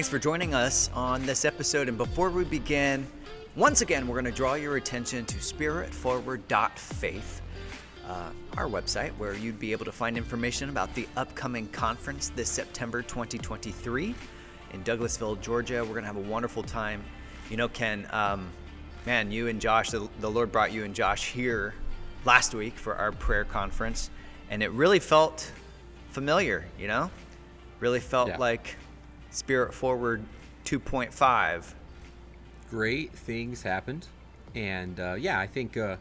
Thanks for joining us on this episode. And before we begin, once again, we're going to draw your attention to spiritforward.faith, uh, our website, where you'd be able to find information about the upcoming conference this September 2023 in Douglasville, Georgia. We're going to have a wonderful time. You know, Ken, um, man, you and Josh, the, the Lord brought you and Josh here last week for our prayer conference, and it really felt familiar, you know? Really felt Yeah. like Spirit Forward 2.5. Great things happened, and uh, yeah, I think uh,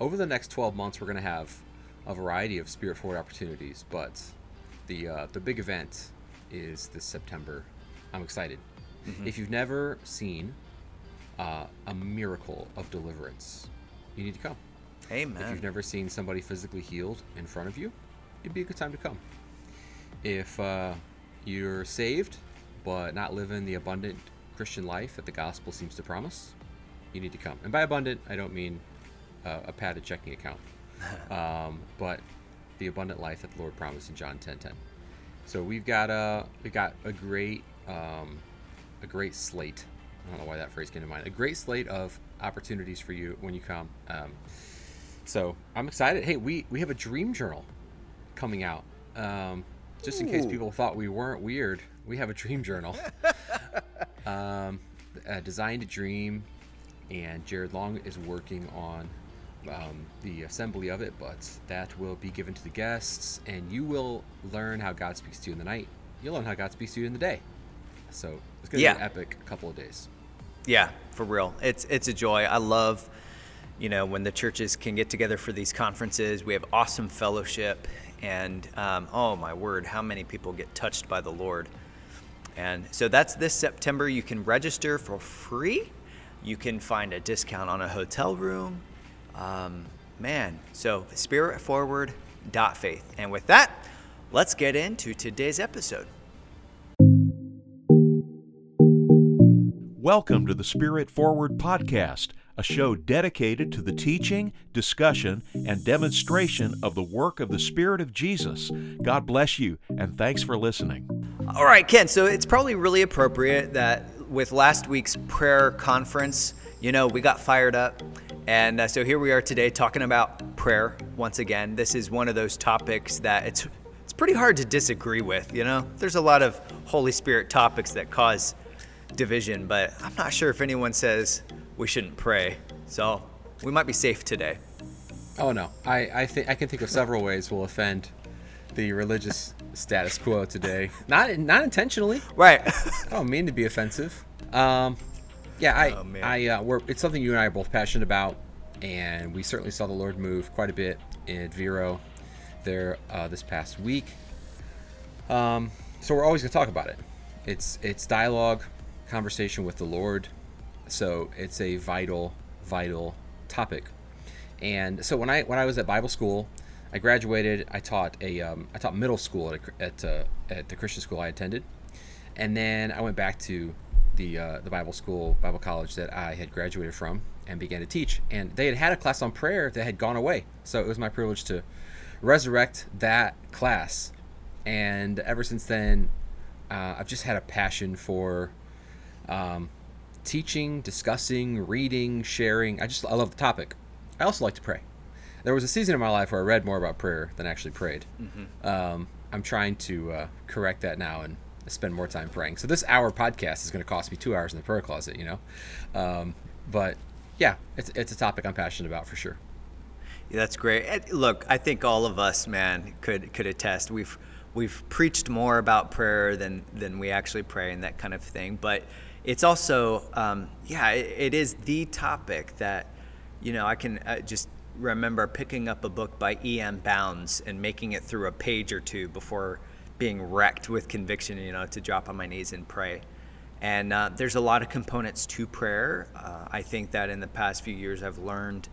over the next 12 months we're going to have a variety of Spirit Forward opportunities. But the uh, the big event is this September. I'm excited. If you've never seen uh, a miracle of deliverance, you need to come. Amen. If you've never seen somebody physically healed in front of you, it'd be a good time to come. If uh, you're saved but not living the abundant Christian life that the gospel seems to promise, you need to come. And by abundant, I don't mean uh, a padded checking account, um, but the abundant life that the Lord promised in John 10:10. So we've got a we've got a great um, a great slate. I don't know why that phrase came to mind. A great slate of opportunities for you when you come. Um, so I'm excited. Hey, we we have a dream journal coming out. Um, just in case people thought we weren't weird, we have a dream journal. um, uh, designed to dream, and Jared Long is working on um, the assembly of it. But that will be given to the guests, and you will learn how God speaks to you in the night. You'll learn how God speaks to you in the day. So it's gonna Yeah. be an epic couple of days. Yeah, for real. It's it's a joy. I love, you know, when the churches can get together for these conferences. We have awesome fellowship, and um, oh my word, how many people get touched by the Lord. And so that's this September. You can register for free. You can find a discount on a hotel room. Um, man, so spiritforward.faith. And with that, let's get into today's episode. Welcome to the Spirit Forward Podcast, a show dedicated to the teaching, discussion, and demonstration of the work of the Spirit of Jesus. God bless you, and thanks for listening. All right, Ken. So it's probably really appropriate that with last week's prayer conference, you know, we got fired up. And uh, so here we are today talking about prayer once again. This is one of those topics that it's it's pretty hard to disagree with, you know? There's a lot of Holy Spirit topics that cause division, but I'm not sure if anyone says we shouldn't pray. So we might be safe today. Oh no, I I think I can think of several ways we'll offend the religious status quo today. Not not intentionally. Right. I don't mean to be offensive. Um, yeah, I Oh. I uh, we're it's something you and I are both passionate about, and we certainly saw the Lord move quite a bit in Vero there uh, this past week. Um, so we're always gonna talk about it. It's it's dialogue, conversation with the Lord. So it's a vital vital topic. And so when I when I was at Bible school, I graduated. I taught a um, I taught middle school at a, at uh, at the Christian school I attended, and then I went back to the uh, the Bible school Bible college that I had graduated from and began to teach. And they had had a class on prayer that had gone away, so it was my privilege to resurrect that class. And ever since then, uh, I've just had a passion for um, teaching, discussing, reading, sharing. I just I love the topic. I also like to pray. There was a season in my life where I read more about prayer than actually prayed. Um, I'm trying to uh, correct that now and spend more time praying. So this hour podcast is going to cost me two hours in the prayer closet, you know. Um, but yeah, it's it's a topic I'm passionate about for sure. Yeah, that's great. Look, I think all of us, man, could could attest. We've we've preached more about prayer than than we actually pray and that kind of thing. But it's also, um, yeah, it, it is the topic that, you know, I can uh, just remember picking up a book by E.M. Bounds and making it through a page or two before being wrecked with conviction. You know, to drop on my knees and pray. And uh, there's a lot of components to prayer. Uh, I think that in the past few years, I've learned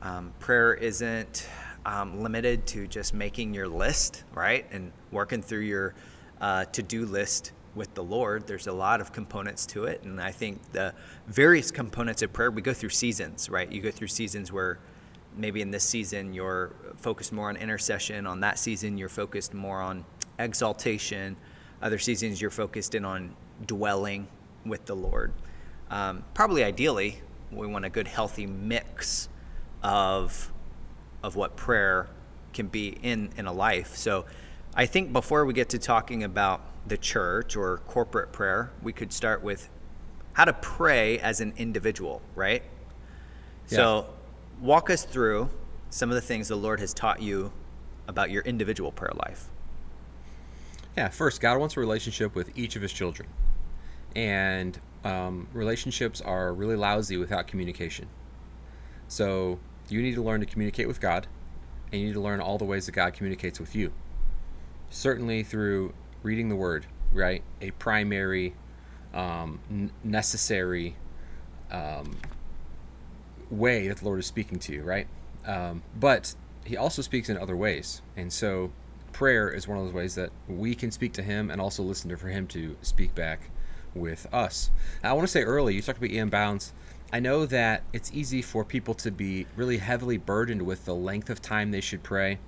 um, prayer isn't um, limited to just making your list, right? And working through your uh, to do list with the Lord. There's a lot of components to it. And I think the various components of prayer, we go through seasons, right? You go through seasons where maybe in this season you're focused more on intercession, on that season you're focused more on exaltation. Other seasons you're focused in on dwelling with the Lord. Um, probably ideally, we want a good, healthy mix of of what prayer can be in in a life. So, I think before we get to talking about the church or corporate prayer, we could start with how to pray as an individual, right? Yeah. So, walk us through some of the things the Lord has taught you about your individual prayer life. Yeah, first, God wants a relationship with each of his children. And um, relationships are really lousy without communication. So you need to learn to communicate with God, and you need to learn all the ways that God communicates with you. Certainly through reading the Word, right? A primary, um, necessary um, way that the Lord is speaking to you, right? Um, but He also speaks in other ways. And so prayer is one of those ways that we can speak to Him and also listen to for Him to speak back with us. Now, I want to say early, you talked about E.M. Bounds. I know that it's easy for people to be really heavily burdened with the length of time they should pray.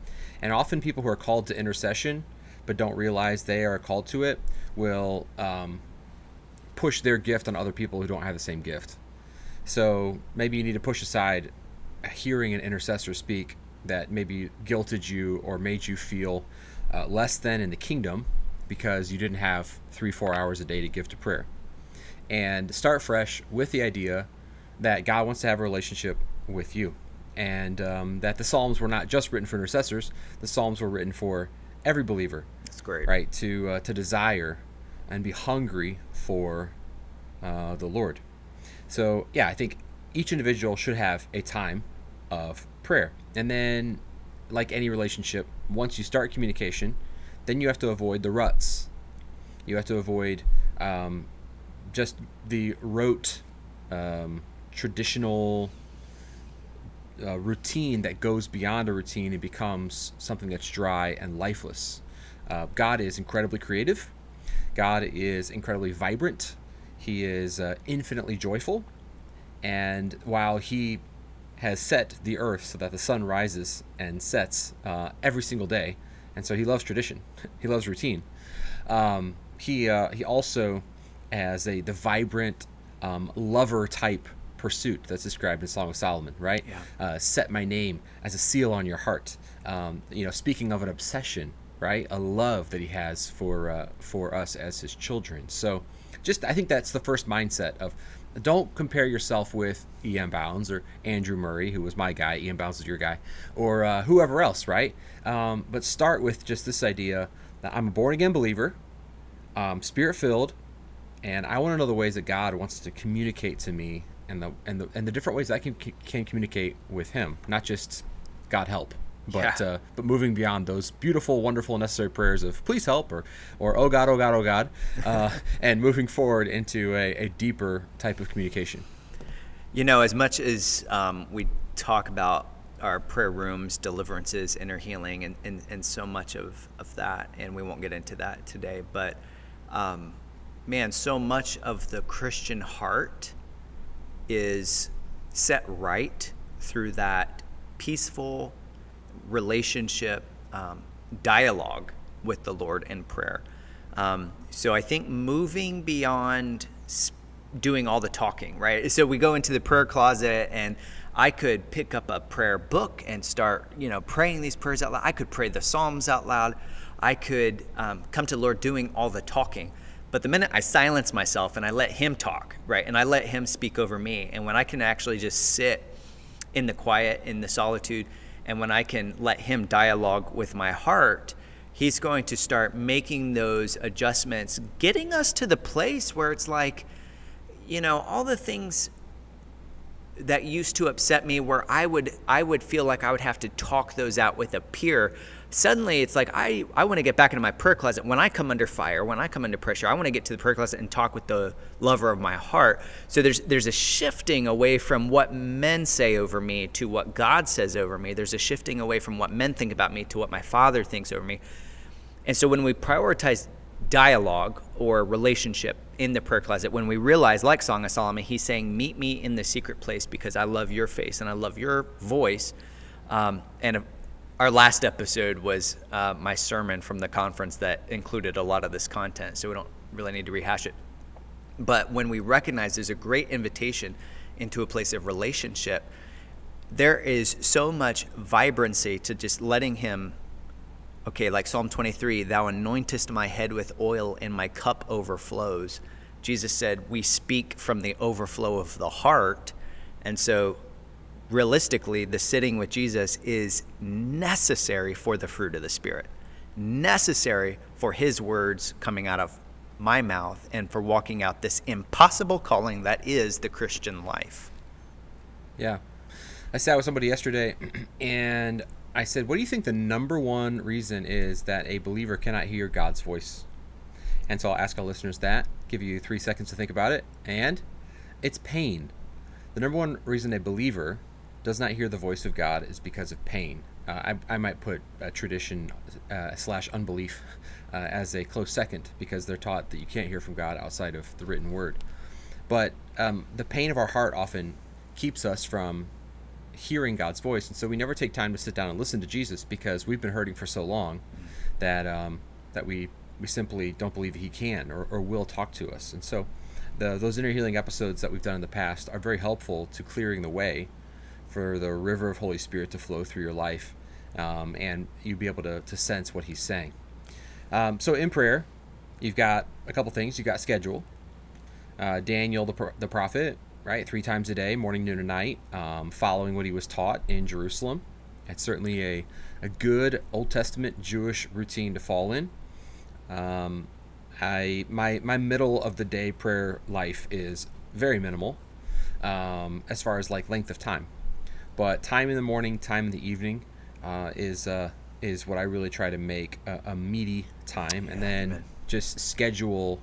And often people who are called to intercession but don't realize they are called to it will um, push their gift on other people who don't have the same gift. So maybe you need to push aside hearing an intercessor speak that maybe guilted you or made you feel uh, less than in the kingdom because you didn't have three, four hours a day to give to prayer. And start fresh with the idea that God wants to have a relationship with you. And um, that the Psalms were not just written for intercessors, the Psalms were written for every believer, That's great. right? To, uh, to desire and be hungry for uh, the Lord. So, yeah, I think each individual should have a time of prayer. And then, like any relationship, once you start communication, then you have to avoid the ruts. You have to avoid um, just the rote, um, traditional uh, routine that goes beyond a routine and becomes something that's dry and lifeless. Uh, God is incredibly creative. God is incredibly vibrant. He is uh, infinitely joyful. And while He has set the earth so that the sun rises and sets uh, every single day, and so He loves tradition, He loves routine. Um, he uh, He also has a the vibrant um, lover type pursuit that's described in Song of Solomon, right? Yeah. Uh, set my name as a seal on your heart. Um, you know, speaking of an obsession, right? A love that he has for uh, for us as his children. So, just I think that's the first mindset of don't compare yourself with E.M. Bounds or Andrew Murray, who was my guy. E.M. Bounds is your guy, or uh, whoever else, right? Um, but start with just this idea that I'm a born again believer, um, spirit filled, and I want to know the ways that God wants to communicate to me and the and the and the different ways I can can communicate with Him, not just God help, but Yeah. uh, but moving beyond those beautiful, wonderful, necessary prayers of please help or or oh God, oh God, oh God, uh, and moving forward into a, a deeper type of communication. You know, as much as um, we talk about our prayer rooms, deliverances, inner healing, and, and, and so much of, of that, and we won't get into that today, but um, man, so much of the Christian heart is set right through that peaceful relationship um, dialogue with the Lord in prayer. Um, so I think moving beyond doing all the talking, right? So we go into the prayer closet and I could pick up a prayer book and start, you know, praying these prayers out loud. I could pray the Psalms out loud. I could um, come to the Lord doing all the talking. But the minute I silence myself and I let Him talk, right, and I let Him speak over me, and when I can actually just sit in the quiet, in the solitude, and when I can let Him dialogue with my heart, He's going to start making those adjustments, getting us to the place where it's like, you know, all the things that used to upset me where I would I would feel like I would have to talk those out with a peer. Suddenly it's like I, I want to get back into my prayer closet. When I come under fire, when I come under pressure, I want to get to the prayer closet and talk with the lover of my heart. So there's there's a shifting away from what men say over me to what God says over me. There's a shifting away from what men think about me to what my father thinks over me. And so when we prioritize dialogue or relationship in the prayer closet, when we realize, like Song of Solomon, he's saying, Meet me in the secret place because I love your face and I love your voice. Um, and our last episode was uh, my sermon from the conference that included a lot of this content, so we don't really need to rehash it. But when we recognize there's a great invitation into a place of relationship, there is so much vibrancy to just letting Him, okay, like Psalm 23, Thou anointest my head with oil, and my cup overflows. Jesus said, We speak from the overflow of the heart. And so, realistically, the sitting with Jesus is necessary for the fruit of the Spirit, necessary for His words coming out of my mouth and for walking out this impossible calling that is the Christian life. Yeah. I sat with somebody yesterday and I said, What do you think the number one reason is that a believer cannot hear God's voice? And so I'll ask our listeners that, give you three seconds to think about it, and it's pain. The number one reason a believer does not hear the voice of God is because of pain. Uh, I, I, might put tradition uh, slash unbelief uh, as a close second because they're taught that you can't hear from God outside of the written word. But um, the pain of our heart often keeps us from hearing God's voice, and so we never take time to sit down and listen to Jesus because we've been hurting for so long that um, that we we simply don't believe He can or, or will talk to us. And so, the, those inner healing episodes that we've done in the past are very helpful to clearing the way for the river of Holy Spirit to flow through your life, um, and you'd be able to, to sense what He's saying. Um, so, in prayer, you've got a couple things. You've got schedule. Uh, Daniel, the, the prophet, right? Three times a day, morning, noon, and night, um, following what he was taught in Jerusalem. It's certainly a, a good Old Testament Jewish routine to fall in. Um, I my my middle of the day prayer life is very minimal, um, as far as like length of time, but time in the morning, time in the evening, uh, is uh, is what I really try to make a, a meaty time, yeah, and then amen. just schedule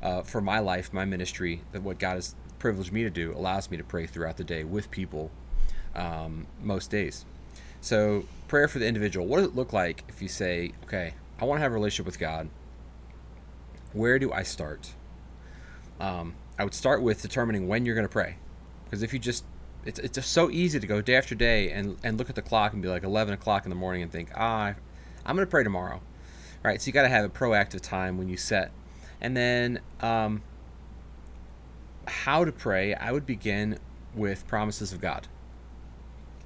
uh, for my life, my ministry, that what God has privileged me to do allows me to pray throughout the day with people um, most days. So, prayer for the individual. What does it look like if you say, okay, I want to have a relationship with God? Where do I start? Um, I would start with determining when you're going to pray. Because if you just, it's, it's just so easy to go day after day and, and look at the clock and be like 11 o'clock in the morning and think, ah, I'm going to pray tomorrow. Right? So you got to have a proactive time when you set. And then um, how to pray, I would begin with promises of God.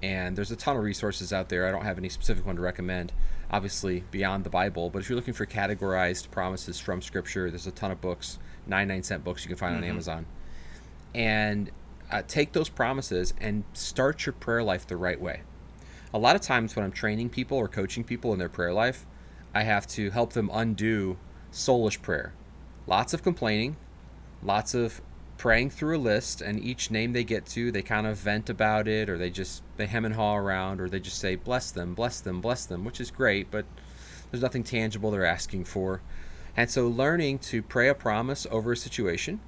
And there's a ton of resources out there. I don't have any specific one to recommend, obviously, beyond the Bible. But if you're looking for categorized promises from Scripture, there's a ton of books, 99 cent books you can find mm-hmm. on Amazon. And uh, take those promises and start your prayer life the right way. A lot of times when I'm training people or coaching people in their prayer life, I have to help them undo soulish prayer. Lots of complaining, lots of praying through a list and each name they get to they kind of vent about it or they just they hem and haw around or they just say bless them bless them bless them which is great but there's nothing tangible they're asking for and so learning to pray a promise over a situation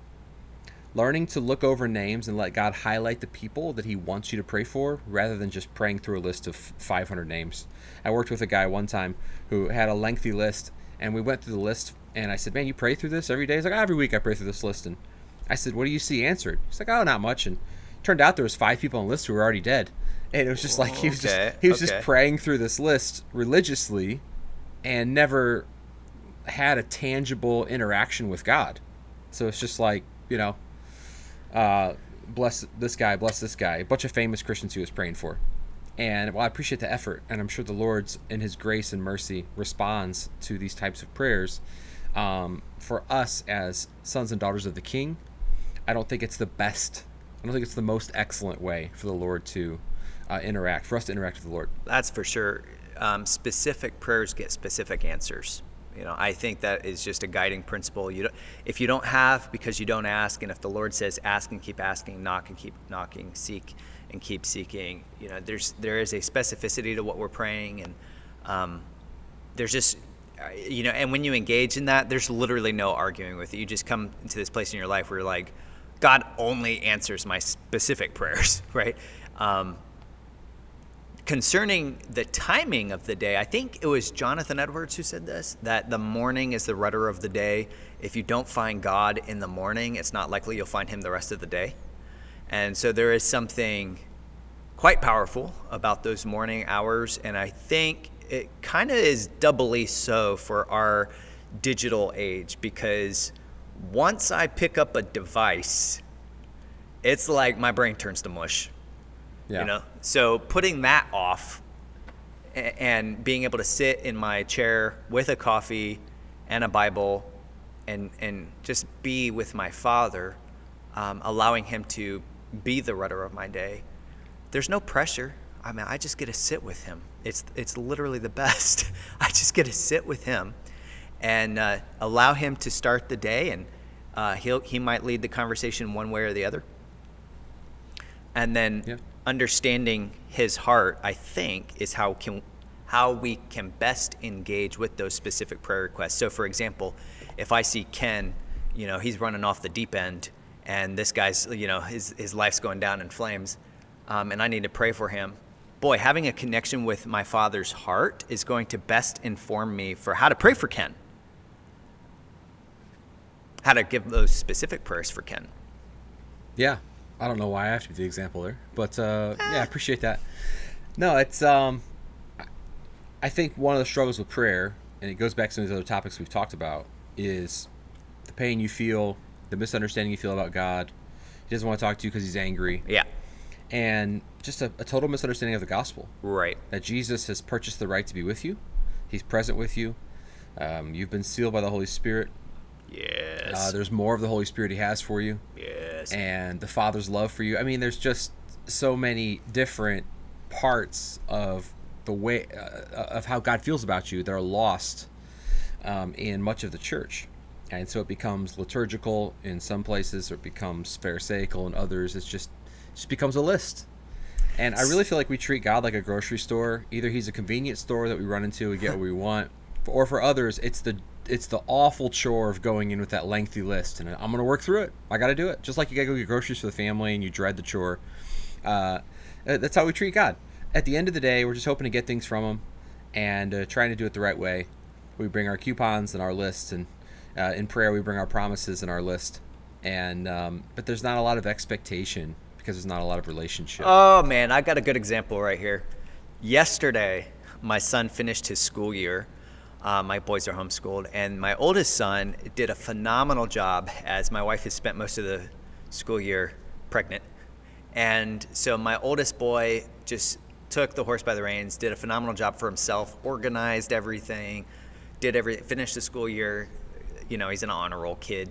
learning to look over names and let god highlight the people that he wants you to pray for rather than just praying through a list of 500 names i worked with a guy one time who had a lengthy list and we went through the list and i said man you pray through this every day he's like oh, every week i pray through this list and I said, "What do you see?" Answered. He's like, "Oh, not much." And turned out there was five people on the list who were already dead, and it was just like he was okay. just he was okay. just praying through this list religiously, and never had a tangible interaction with God. So it's just like you know, uh, bless this guy, bless this guy. A bunch of famous Christians he was praying for. And well, I appreciate the effort, and I'm sure the Lord's in His grace and mercy responds to these types of prayers. Um, for us as sons and daughters of the King, I don't think it's the best. I don't think it's the most excellent way for the Lord to uh, interact, for us to interact with the Lord. That's for sure. Um, specific prayers get specific answers. You know, I think that is just a guiding principle. You don't, if you don't have because you don't ask, and if the Lord says ask and keep asking, knock and keep knocking, seek and keep seeking, you know, there's there is a specificity to what we're praying, and um, there's just you know, and when you engage in that, there's literally no arguing with it. You just come into this place in your life where you're like, God only answers my specific prayers, right? Um, concerning the timing of the day, I think it was Jonathan Edwards who said this that the morning is the rudder of the day. If you don't find God in the morning, it's not likely you'll find him the rest of the day. And so there is something quite powerful about those morning hours. And I think it kind of is doubly so for our digital age because once I pick up a device, it's like my brain turns to mush. Yeah. You know, so putting that off and being able to sit in my chair with a coffee and a Bible and and just be with my Father, um, allowing Him to be the rudder of my day. There's no pressure. I mean, I just get to sit with Him. It's it's literally the best. I just get to sit with Him and uh, allow Him to start the day, and uh, he'll he might lead the conversation one way or the other and then Yeah. Understanding his heart i think is how can how we can best engage with those specific prayer requests. So for example if i see ken you know he's running off the deep end and this guy's you know his, his life's going down in flames um, and i need to pray for him boy having a connection with my father's heart is going to best inform me for how to pray for ken. How to give those specific prayers for ken. Yeah, I don't know why I have to be the example there, but uh, yeah, I appreciate that. No, it's um, I- I think one of the struggles with prayer, and it goes back to some of these other topics we've talked about, is the pain you feel, the misunderstanding you feel about God. He doesn't want to talk to you because he's angry, yeah and just a, a total misunderstanding of the gospel. right That Jesus has purchased the right to be with you, He's present with you. Um, you've been sealed by the Holy Spirit. yes Uh, there's more of the Holy Spirit He has for you. yes and the father's love for you. I mean, there's just so many different parts of the way uh, of how God feels about you that are lost um, in much of the church, and so it becomes liturgical in some places, or it becomes pharisaical in others. It's just it just becomes a list. And I really feel like we treat God like a grocery store. Either He's a convenience store that we run into and get what we want, or for others, it's the it's the awful chore of going in with that lengthy list, and I'm gonna work through it. I got to do it, just like you gotta go get groceries for the family, and you dread the chore. Uh, that's how we treat God. At the end of the day, we're just hoping to get things from Him, and uh, trying to do it the right way. We bring our coupons and our lists, and uh, in prayer we bring our promises and our list. And um, but there's not a lot of expectation because there's not a lot of relationship. Oh man, I got a good example right here. Yesterday, my son finished his school year. Uh, my boys are homeschooled, and my oldest son did a phenomenal job as my wife has spent most of the school year pregnant. And so my oldest boy just took the horse by the reins, did a phenomenal job for himself, organized everything, did every finished the school year. You know, he's an honor roll kid.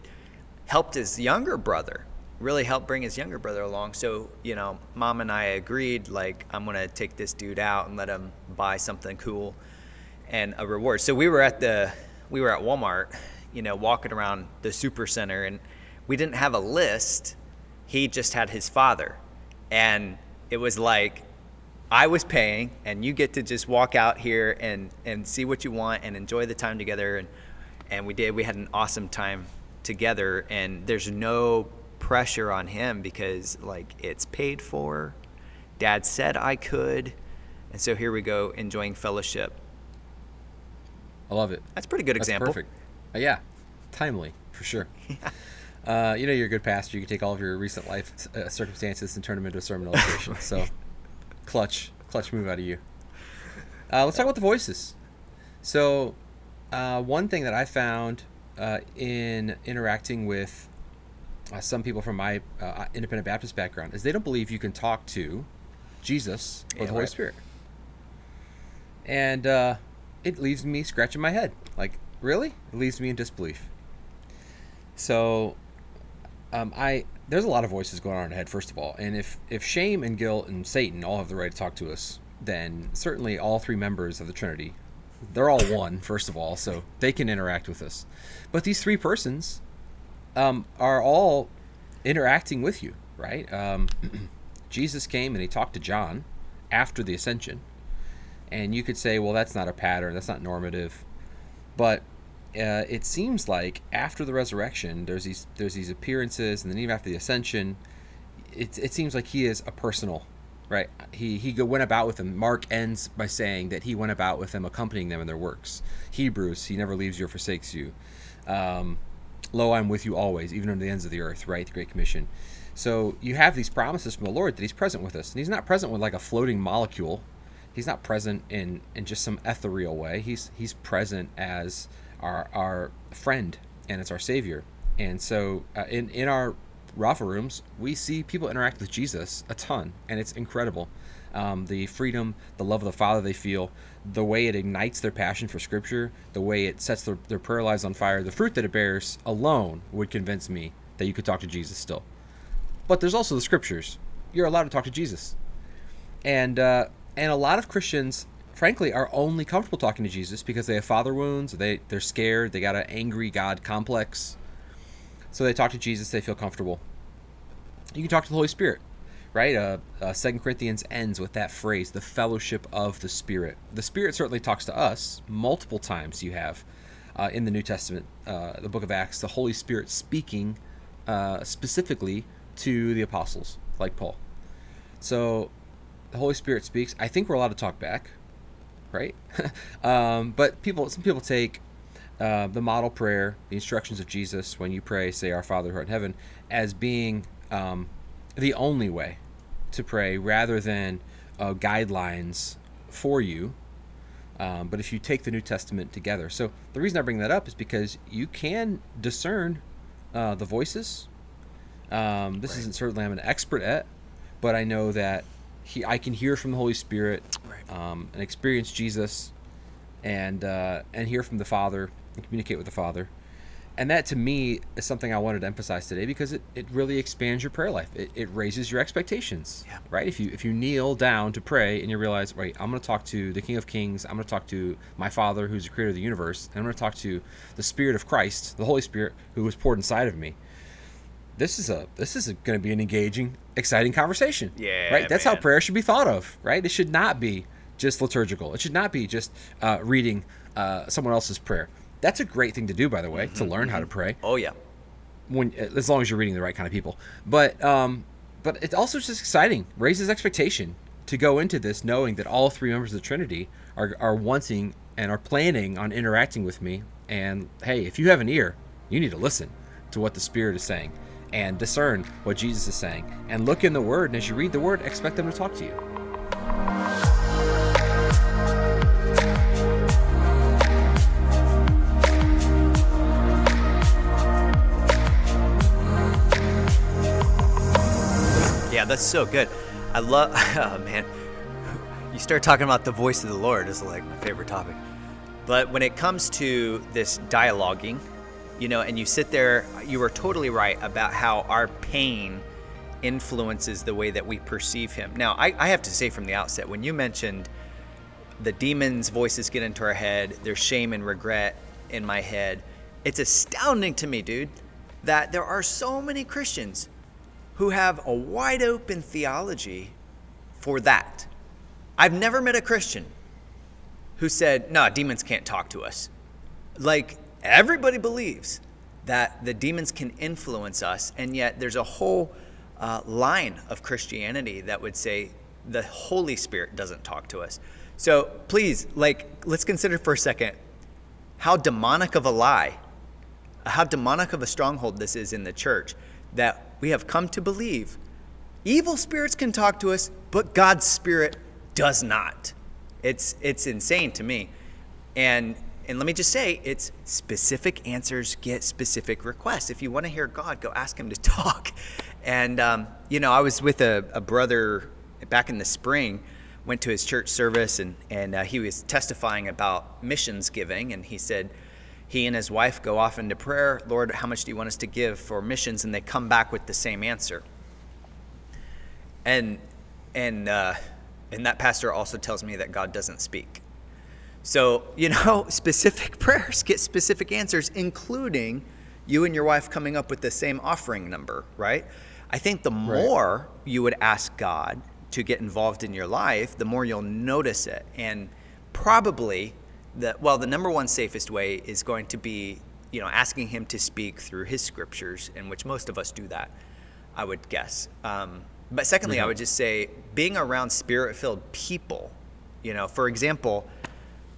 Helped his younger brother, really helped bring his younger brother along. So, you know, mom and I agreed, like, I'm gonna take this dude out and let him buy something cool and a reward. So we were at the we were at Walmart, you know, walking around the super center and we didn't have a list. He just had his father. And it was like I was paying and you get to just walk out here and and see what you want and enjoy the time together and and we did we had an awesome time together and there's no pressure on him because like it's paid for. Dad said I could. And so here we go enjoying fellowship. I love it. That's a pretty good That's example. perfect. Uh, yeah, timely for sure. Uh, you know, you're a good pastor. You can take all of your recent life uh, circumstances and turn them into a sermon illustration. so, clutch, clutch move out of you. Uh, let's talk about the voices. So, uh, one thing that I found uh, in interacting with uh, some people from my uh, independent Baptist background is they don't believe you can talk to Jesus or Yeah, the Holy right. Spirit, and uh, it leaves me scratching my head. Like, really? It leaves me in disbelief. So, um, I there's a lot of voices going on in head. First of all, and if if shame and guilt and Satan all have the right to talk to us, then certainly all three members of the Trinity, they're all one. First of all, so they can interact with us. But these three persons um, are all interacting with you, right? Um, Jesus came and he talked to John after the ascension, and you could say, well, that's not a pattern, that's not normative, but uh, it seems like after the resurrection, there's these there's these appearances, and then even after the ascension, it it seems like he is a personal, right? He he went about with them. Mark ends by saying that he went about with them, accompanying them in their works. Hebrews, he never leaves you or forsakes you. Um, Lo, I'm with you always, even unto the ends of the earth, right? The Great Commission. So you have these promises from the Lord that He's present with us. And He's not present with like a floating molecule. He's not present in, in just some ethereal way. He's He's present as our our friend and as our Savior. And so uh, in in our Rapha rooms, we see people interact with Jesus a ton, and it's incredible. Um, the freedom, the love of the Father they feel, the way it ignites their passion for Scripture, the way it sets their, their prayer lives on fire, the fruit that it bears alone would convince me that you could talk to Jesus still. But there's also the Scriptures. You're allowed to talk to Jesus, and uh, and a lot of Christians, frankly, are only comfortable talking to Jesus because they have father wounds. They they're scared. They got an angry God complex. So they talk to Jesus. They feel comfortable. You can talk to the Holy Spirit right? Uh, uh, Second Corinthians ends with that phrase, the fellowship of the Spirit. The Spirit certainly talks to us multiple times. You have uh, in the New Testament, uh, the Book of Acts, the Holy Spirit speaking uh, specifically to the apostles, like Paul. So the Holy Spirit speaks. I think we're allowed to talk back, right? um, but people, some people take uh, the model prayer, the instructions of Jesus when you pray, say, "Our Father who art in heaven," as being um, the only way to pray rather than uh, guidelines for you. Um, but if you take the New Testament together, so the reason I bring that up is because you can discern uh, the voices. Um, this right. isn't certainly I'm an expert at, but I know that he I can hear from the Holy Spirit um, and experience Jesus, and uh, and hear from the Father and communicate with the Father and that to me is something I wanted to emphasize today because it, it really expands your prayer life. It, it raises your expectations. Yeah. Right? If you if you kneel down to pray and you realize, right, I'm gonna talk to the King of Kings, I'm gonna talk to my Father who's the creator of the universe, and I'm gonna talk to the Spirit of Christ, the Holy Spirit, who was poured inside of me. This is a this is gonna be an engaging, exciting conversation. Yeah. Right? That's man. how prayer should be thought of, right? It should not be just liturgical. It should not be just uh, reading uh, someone else's prayer that's a great thing to do, by the way, mm-hmm. to learn how to pray. Oh yeah. When as long as you're reading the right kind of people, but um, but it's also just exciting. Raises expectation to go into this knowing that all three members of the Trinity are are wanting and are planning on interacting with me. And hey, if you have an ear, you need to listen to what the Spirit is saying and discern what Jesus is saying and look in the Word. And as you read the Word, expect them to talk to you. Yeah, that's so good. I love, oh man, you start talking about the voice of the Lord is like my favorite topic. But when it comes to this dialoguing, you know, and you sit there, you are totally right about how our pain influences the way that we perceive Him. Now, I, I have to say from the outset, when you mentioned the demons' voices get into our head, there's shame and regret in my head, it's astounding to me, dude, that there are so many Christians who have a wide open theology for that. I've never met a Christian who said, no, demons can't talk to us. Like, everybody believes that the demons can influence us, and yet there's a whole uh, line of Christianity that would say the Holy Spirit doesn't talk to us. So please, like, let's consider for a second how demonic of a lie, how demonic of a stronghold this is in the church that we have come to believe evil spirits can talk to us, but God's spirit does not. It's it's insane to me. And and let me just say, it's specific answers get specific requests. If you want to hear God, go ask Him to talk. And um, you know, I was with a, a, brother back in the spring, went to his church service, and and uh, he was testifying about missions giving, and he said he and his wife go off into prayer Lord, how much do you want us to give for missions? And they come back with the same answer. And, and, uh, and that pastor also tells me that God doesn't speak. So, you know, specific prayers get specific answers, including you and your wife coming up with the same offering number, right? I think the more right. you would ask God to get involved in your life, the more you'll notice it. And probably the well, the number one safest way is going to be, you know, asking him to speak through his scriptures, in which most of us do that, I would guess. Um, but secondly, mm-hmm. I would just say being around spirit-filled people. You know, for example,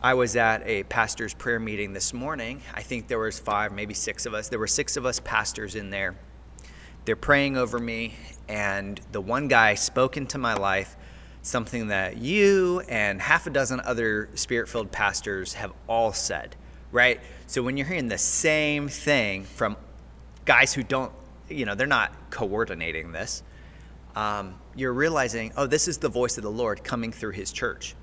I was at a pastor's prayer meeting this morning. I think there was five, maybe six of us. There were six of us pastors in there. They're praying over me, and the one guy spoke into my life something that you and half a dozen other spirit filled pastors have all said, right? So when you're hearing the same thing from guys who don't, you know, they're not coordinating this. Um, you're realizing, oh, this is the voice of the Lord coming through His church.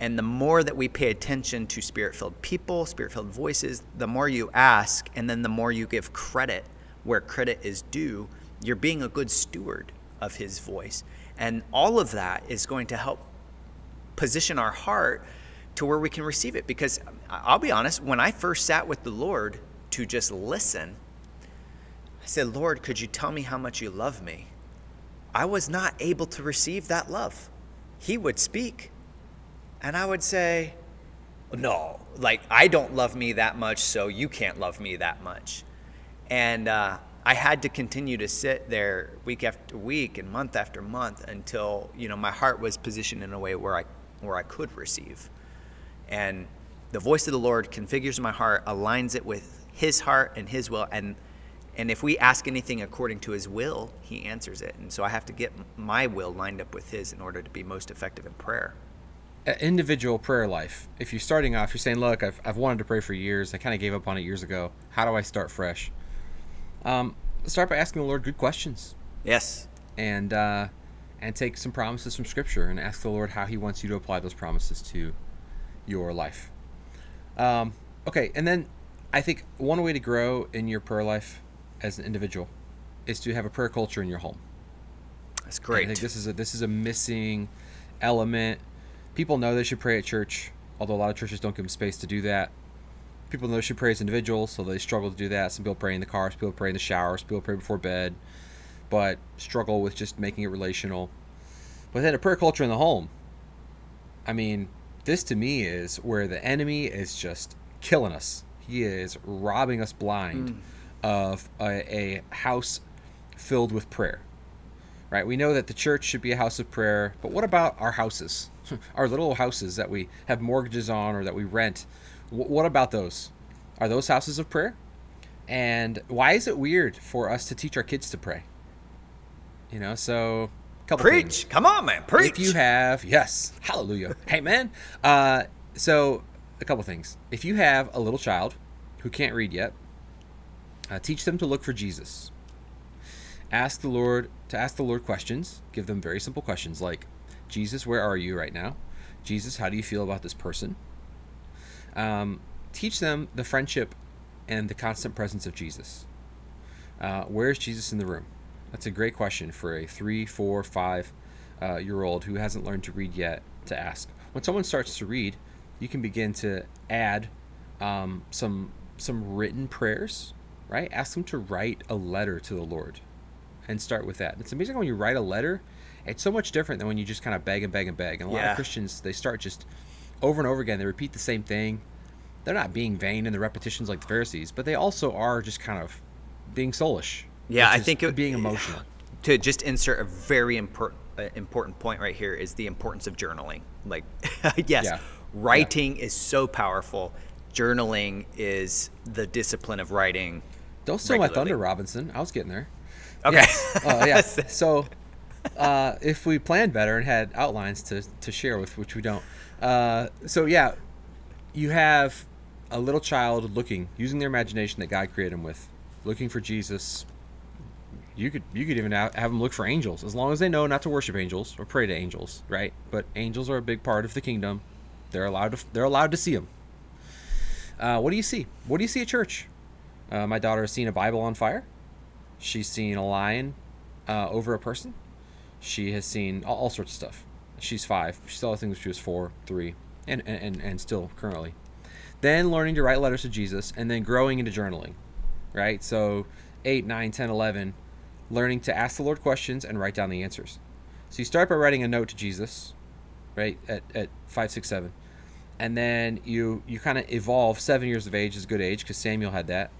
And the more that we pay attention to spirit filled people, spirit filled voices, the more you ask, and then the more you give credit where credit is due, you're being a good steward of His voice. And all of that is going to help position our heart to where we can receive it. Because I'll be honest, when I first sat with the Lord to just listen, I said, Lord, could you tell me how much you love me? I was not able to receive that love. He would speak, and I would say, No, like, I don't love me that much, so you can't love me that much. And uh, I had to continue to sit there week after week and month after month until you know my heart was positioned in a way where I where I could receive. And the voice of the Lord configures my heart, aligns it with His heart and His will, and and if we ask anything according to His will, He answers it. And so I have to get my will lined up with His in order to be most effective in prayer. Individual prayer life. If you're starting off, you're saying, "Look, I've I've wanted to pray for years. I kind of gave up on it years ago. How do I start fresh?" Um, start by asking the Lord good questions. Yes. And uh, and take some promises from Scripture and ask the Lord how He wants you to apply those promises to your life. Um, okay, and then I think one way to grow in your prayer life as an individual is to have a prayer culture in your home. That's great. And I think this is a this is a missing element. People know they should pray at church, although a lot of churches don't give them space to do that. People know they should pray as individuals, so they struggle to do that. Some people pray in the car, some people pray in the shower, some people pray before bed, but struggle with just making it relational. But then a prayer culture in the home. I mean, this to me is where the enemy is just killing us. He is robbing us blind mm. of a, a house filled with prayer. Right? We know that the church should be a house of prayer, but what about our houses? our little houses that we have mortgages on or that we rent? W- what about those? Are those houses of prayer? And why is it weird for us to teach our kids to pray? You know, so Couple preach. Things. Come on, man. Preach. If you have, yes, hallelujah. hey, man. Uh, so, a couple things. If you have a little child who can't read yet, uh, teach them to look for Jesus. Ask the Lord to ask the Lord questions. Give them very simple questions like, Jesus, where are you right now? Jesus, how do you feel about this person? Um, teach them the friendship and the constant presence of Jesus. Uh, where is Jesus in the room? That's a great question for a three, four, five uh, year old who hasn't learned to read yet to ask. When someone starts to read, you can begin to add um, some some written prayers, right? Ask them to write a letter to the Lord, and start with that. It's amazing when you write a letter. It's so much different than when you just kind of beg and beg and beg. And a lot of Christians they start just over and over again. They repeat the same thing. They're not being vain in the repetitions like the Pharisees, but they also are just kind of being soulish yeah, I think it, being emotional. To just insert a very important uh, important point right here is the importance of journaling. Like, yes, yeah. writing yeah. is so powerful. Journaling is the discipline of writing. Don't steal regularly. my thunder, Robinson. I was getting there. Okay. Yeah. Uh, yeah. so, uh, if we planned better and had outlines to, to share with, which we don't. Uh, so yeah, you have a little child looking, using their imagination that God created them with, looking for Jesus, you could you could even have them look for angels as long as they know not to worship angels or pray to angels, right? But angels are a big part of the kingdom. They're allowed to they're allowed to see them. Uh, what do you see? What do you see at church? Uh, my daughter has seen a Bible on fire. She's seen a lion uh, over a person. She has seen all, all, sorts of stuff. She's five. She saw things when she was four, three, and, and, and still currently. Then learning to write letters to Jesus, and then growing into journaling, right? So 8, 9, 10, 11, learning to ask the Lord questions and write down the answers. So you start by writing a note to Jesus, right at, at five, six, seven, and then you you kind of evolve. Seven years of age is a good age because Samuel had that.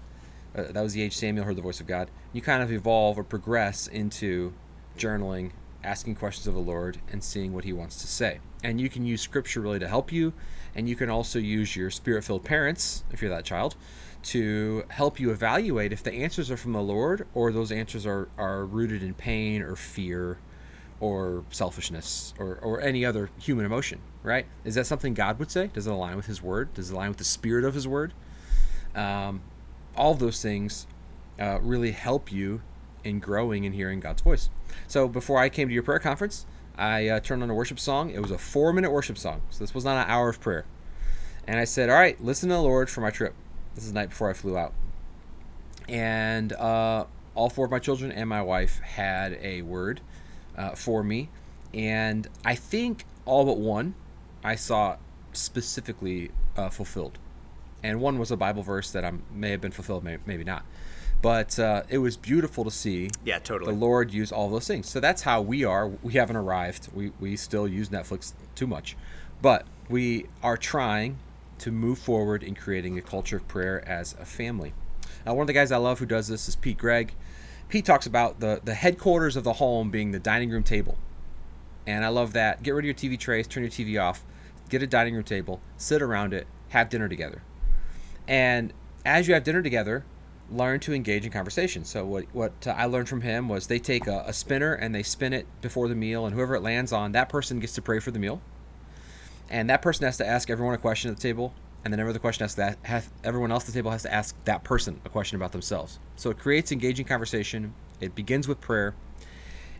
Uh, that was the age Samuel heard the voice of God. You kind of evolve or progress into journaling, asking questions of the Lord, and seeing what He wants to say. And you can use Scripture really to help you, and you can also use your spirit-filled parents if you're that child to help you evaluate if the answers are from the Lord or those answers are, are rooted in pain or fear or selfishness or, or any other human emotion, right? Is that something God would say? Does it align with His Word? Does it align with the spirit of His Word? Um, all those things uh, really help you in growing and hearing God's voice. So before I came to your prayer conference, I uh, turned on a worship song. It was a four minute worship song. So this was not an hour of prayer. And I said, All right, listen to the Lord for my trip. This is the night before I flew out. And uh, all four of my children and my wife had a word uh, for me. And I think all but one I saw specifically uh, fulfilled. And one was a Bible verse that I may have been fulfilled, may, maybe not. But uh, it was beautiful to see Yeah, totally. the Lord use all those things. So that's how we are. We haven't arrived. We, we still use Netflix too much. But we are trying to move forward in creating a culture of prayer as a family. Now, one of the guys I love who does this is Pete Greig. Pete talks about the, the headquarters of the home being the dining room table. And I love that. Get rid of your TV trays, turn your TV off, get a dining room table, sit around it, have dinner together. And as you have dinner together, learn to engage in conversation. So what what uh, I learned from him was they take a, a spinner and they spin it before the meal, and whoever it lands on, that person gets to pray for the meal. And that person has to ask everyone a question at the table, and then every other question has to have everyone else at the table has to ask that person a question about themselves. So it creates engaging conversation. It begins with prayer,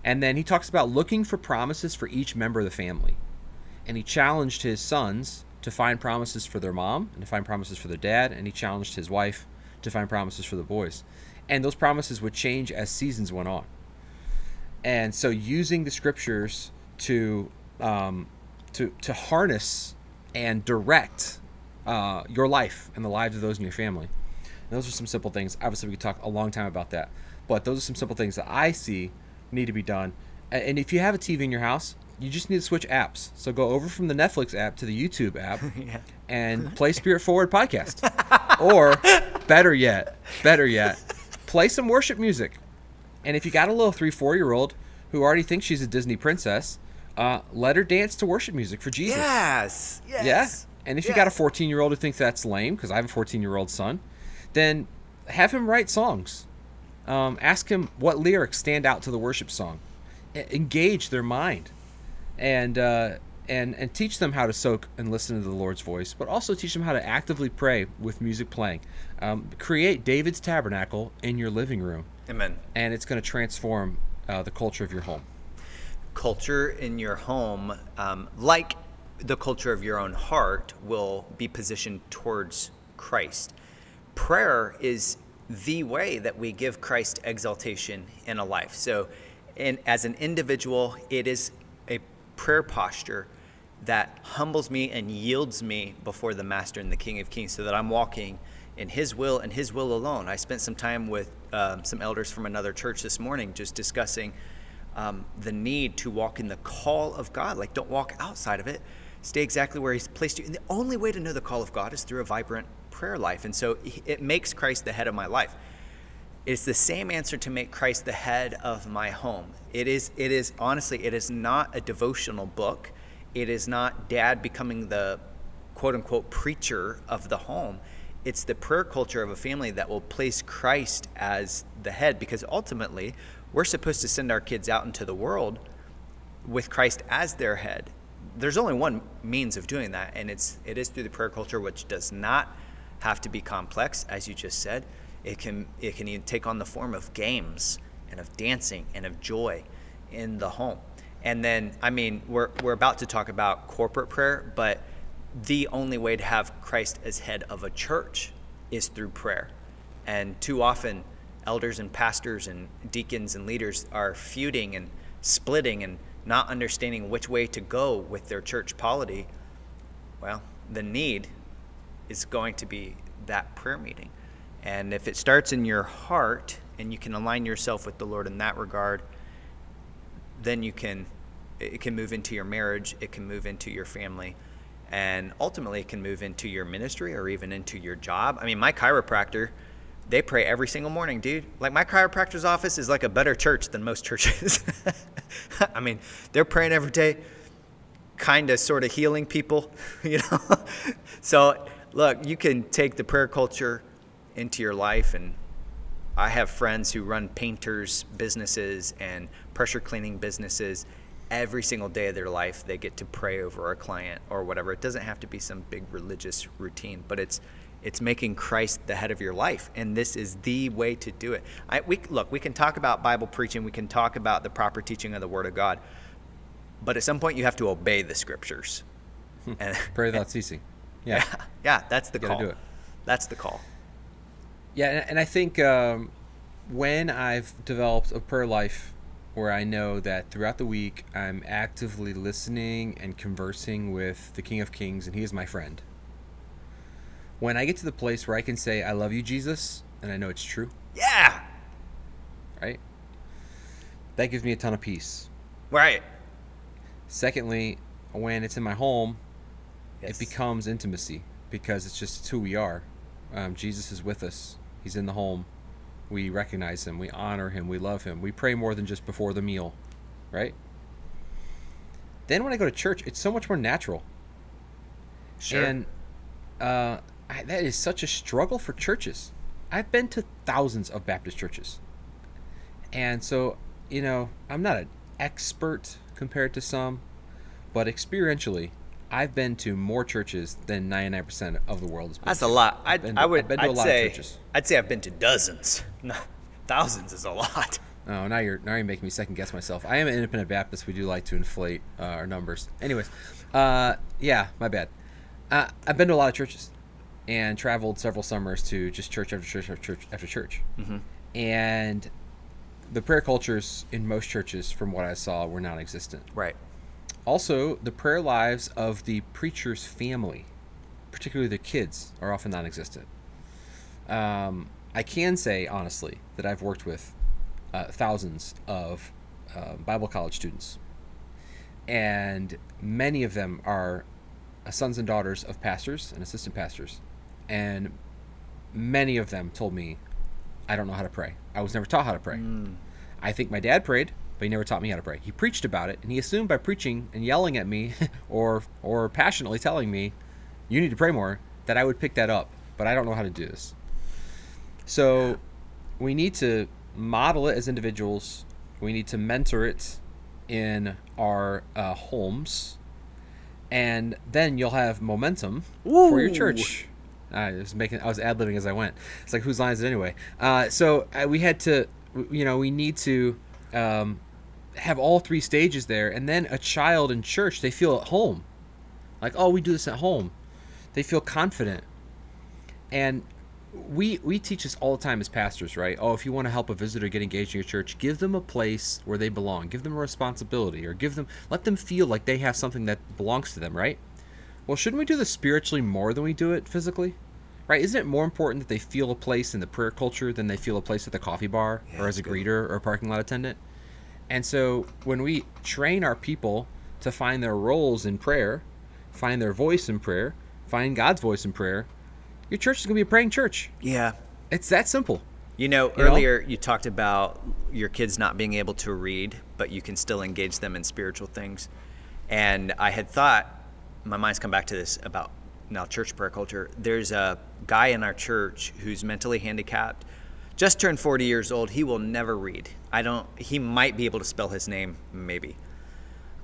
and then he talks about looking for promises for each member of the family. And he challenged his sons to find promises for their mom and to find promises for their dad, and he challenged his wife to find promises for the boys. And those promises would change as seasons went on. And so using the scriptures to um, to to harness and direct uh, your life and the lives of those in your family. And those are some simple things. Obviously, we could talk a long time about that, but those are some simple things that I see need to be done. And if you have a TV in your house, you just need to switch apps. So go over from the Netflix app to the YouTube app and play Spirit Forward podcast. or better yet, better yet, play some worship music. And if you got a little three, four year old who already thinks she's a Disney princess, uh, let her dance to worship music for Jesus. yes. Yes. Yeah. And if you got a 14 year old who thinks that's lame, because I have a 14 year old son, then have him write songs. Um, ask him what lyrics stand out to the worship song. E- engage their mind, and uh, and and teach them how to soak and listen to the Lord's voice, but also teach them how to actively pray with music playing. Um, create David's tabernacle in your living room, Amen. and it's going to transform uh, the culture of your home. culture in your home, um, like the culture of your own heart, will be positioned towards Christ. Prayer is the way that we give Christ exaltation in a life. So, in, as an individual, it is a prayer posture that humbles me and yields me before the Master and the King of Kings so that I'm walking in His will and His will alone. I spent some time with um, some elders from another church this morning just discussing um, the need to walk in the call of God. Like, don't walk outside of it. Stay exactly where He's placed you. And the only way to know the call of God is through a vibrant prayer life. And so it makes Christ the head of my life. It's the same answer to make Christ the head of my home. It is, it is honestly, it is not a devotional book. It is not dad becoming the quote unquote preacher of the home. It's the prayer culture of a family that will place Christ as the head because ultimately we're supposed to send our kids out into the world with Christ as their head. There's only one means of doing that, and it's it is through the prayer culture, which does not have to be complex, as you just said. It can it can even take on the form of games and of dancing and of joy in the home. And then, I mean, we're we're about to talk about corporate prayer, but the only way to have Christ as head of a church is through prayer. And too often, elders and pastors and deacons and leaders are feuding and splitting and not understanding which way to go with their church polity. Well, the need is going to be that prayer meeting. And if it starts in your heart and you can align yourself with the Lord in that regard, then you can it can move into your marriage, it can move into your family, and ultimately it can move into your ministry or even into your job. I mean, my chiropractor, they pray every single morning, dude. Like my chiropractor's office is like a better church than most churches. I mean, they're praying every day, kind of sort of healing people, you know. so, look, you can take the prayer culture into your life and I have friends who run painters businesses and pressure cleaning businesses. Every single day of their life, they get to pray over a client or whatever. It doesn't have to be some big religious routine, but it's It's making Christ the head of your life, and this is the way to do it. I, we look, we can talk about Bible preaching, we can talk about the proper teaching of the Word of God, but at some point you have to obey the Scriptures. and, Pray without ceasing. Yeah. yeah, yeah, that's the call. Do it. That's the call. Yeah, and I think um, when I've developed a prayer life where I know that throughout the week I'm actively listening and conversing with the King of Kings, and He is my friend when I get to the place where I can say, I love you, Jesus, and I know it's true. Yeah. Right? That gives me a ton of peace. Right. Secondly, when it's in my home, yes. it becomes intimacy because it's just it's who we are. Um, Jesus is with us, He's in the home. We recognize Him, we honor Him, we love Him. We pray more than just before the meal, right? Then when I go to church, it's so much more natural. Sure. And uh, I, that is such a struggle for churches. I've been to thousands of Baptist churches. And so, you know, I'm not an expert compared to some, but experientially, I've been to more churches than 99% of the world has been. That's to. a lot. I, to, I would. I've I'd say. I'd say I've been to dozens. No, thousands is a lot. Oh, now you're now you're making me second guess myself. I am an independent Baptist. We do like to inflate uh, our numbers. Anyways, uh, yeah, my bad. Uh, I've been to a lot of churches and traveled several summers to just church after church after church after church. Mm-hmm. And the prayer cultures in most churches, from what I saw, were non existent. Right. Also, the prayer lives of the preacher's family, particularly the kids, are often non existent. Um, I can say, honestly, that I've worked with uh, thousands of uh, Bible college students, and many of them are uh, sons and daughters of pastors and assistant pastors and many of them told me, I don't know how to pray. I was never taught how to pray. Mm. I think my dad prayed, but he never taught me how to pray. He preached about it, and he assumed by preaching and yelling at me, or or passionately telling me, "You need to pray more," that I would pick that up. But I don't know how to do this. So, we need to model it as individuals. We need to mentor it in our uh, homes, and then you'll have momentum Ooh. for your church. I was making, I was ad libbing as I went. It's like whose line is it anyway? Uh, so uh, we had to, you know, we need to um, have all three stages there, and then a child in church they feel at home, like oh we do this at home, they feel confident, and we we teach this all the time as pastors, right? Oh, if you want to help a visitor get engaged in your church, give them a place where they belong, give them a responsibility, or give them let them feel like they have something that belongs to them, right? well, shouldn't we do this spiritually more than we do it physically? Right? Isn't it more important that they feel a place in the prayer culture than they feel a place at the coffee bar yeah, or as a good. greeter or a parking lot attendant? And so when we train our people to find their roles in prayer, find their voice in prayer, find God's voice in prayer, your church is going to be a praying church. Yeah. It's that simple. You know, you earlier know? you talked about your kids not being able to read, but you can still engage them in spiritual things. And I had thought my mind's come back to this about now church prayer culture. There's a guy in our church who's mentally handicapped, just turned 40 years old. He will never read. I don't. He might be able to spell his name, maybe.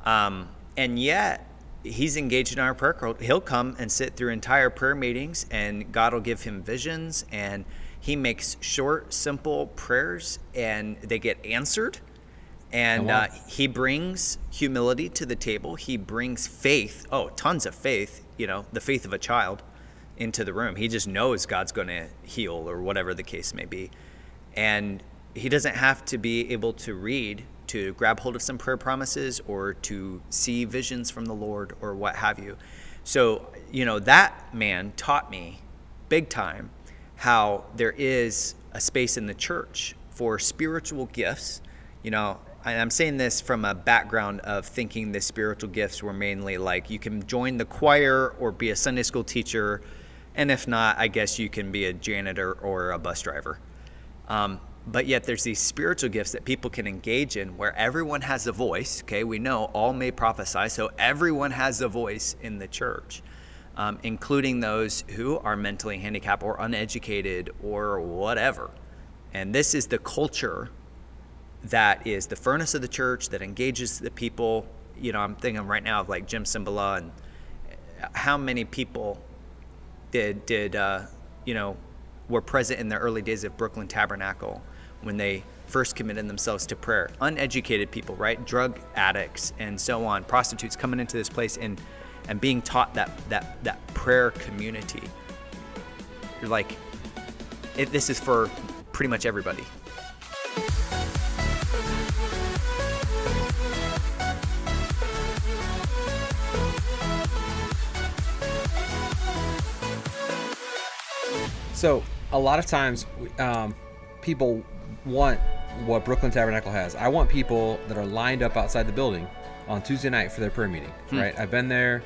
Um, and yet he's engaged in our prayer culture. He'll come and sit through entire prayer meetings, and God will give him visions, and he makes short, simple prayers, and they get answered and uh, he brings humility to the table. He brings faith. Oh, tons of faith. You know, the faith of a child into the room. He just knows God's going to heal or whatever the case may be, and he doesn't have to be able to read to grab hold of some prayer promises or to see visions from the Lord or what have you. So, you know, that man taught me big time how there is a space in the church for spiritual gifts. You know, I'm saying this from a background of thinking the spiritual gifts were mainly like you can join the choir or be a Sunday school teacher, and if not, I guess you can be a janitor or a bus driver. Um, but yet there's these spiritual gifts that people can engage in where everyone has a voice. Okay, we know all may prophesy, so everyone has a voice in the church, um, including those who are mentally handicapped or uneducated or whatever. And this is the culture that is the furnace of the church that engages the people. You know, I'm thinking right now of like Jim Cymbala and how many people did did uh, you know, were present in the early days of Brooklyn Tabernacle when they first committed themselves to prayer. Uneducated people, right? Drug addicts and so on, prostitutes coming into this place and and being taught that that that prayer community. You're like, it, this is for pretty much everybody. So a lot of times, um, people want what Brooklyn Tabernacle has. I want people that are lined up outside the building on Tuesday night for their prayer meeting. Hmm. Right? I've been there.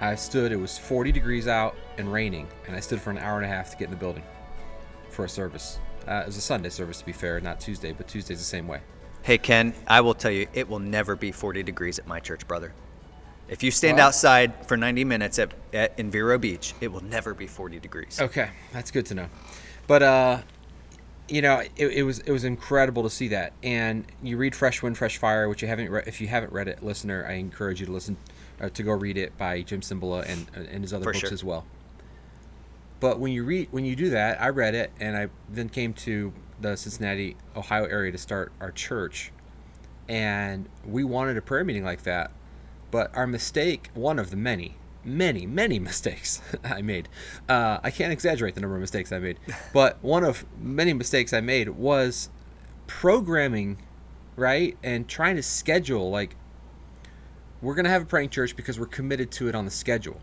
I stood. It was 40 degrees out and raining, and I stood for an hour and a half to get in the building for a service. Uh, it was a Sunday service, to be fair, not Tuesday, but Tuesday's the same way. Hey Ken, I will tell you, it will never be 40 degrees at my church, brother. If you stand Well- outside for 90 minutes at, at in Vero Beach, it will never be 40 degrees. Okay, that's good to know. But uh, you know, it, it was it was incredible to see that. And you read Fresh Wind, Fresh Fire, which you haven't read. If you haven't read it, listener, I encourage you to listen uh, to go read it by Jim Cymbala and and his other For books sure. as well. But when you read when you do that, I read it, and I then came to the Cincinnati, Ohio area to start our church, and we wanted a prayer meeting like that. But our mistake, one of the many, many, many mistakes I made, uh, I can't exaggerate the number of mistakes I made, but one of many mistakes I made was programming, right? And trying to schedule, like, we're going to have a praying church because we're committed to it on the schedule.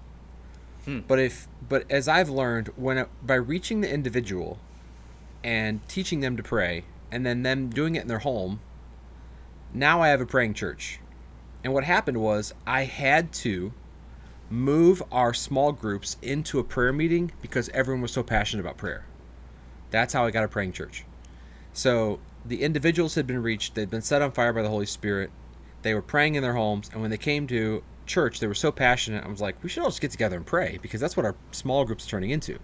But if, but as I've learned, when it, by reaching the individual and teaching them to pray, and then them doing it in their home, now I have a praying church. And what happened was I had to move our small groups into a prayer meeting because everyone was so passionate about prayer. That's how I got a praying church. So the individuals had been reached, they'd been set on fire by the Holy Spirit. They were praying in their homes, and when they came to church, they were so passionate. I was like, we should all just get together and pray because that's what our small groups are turning into.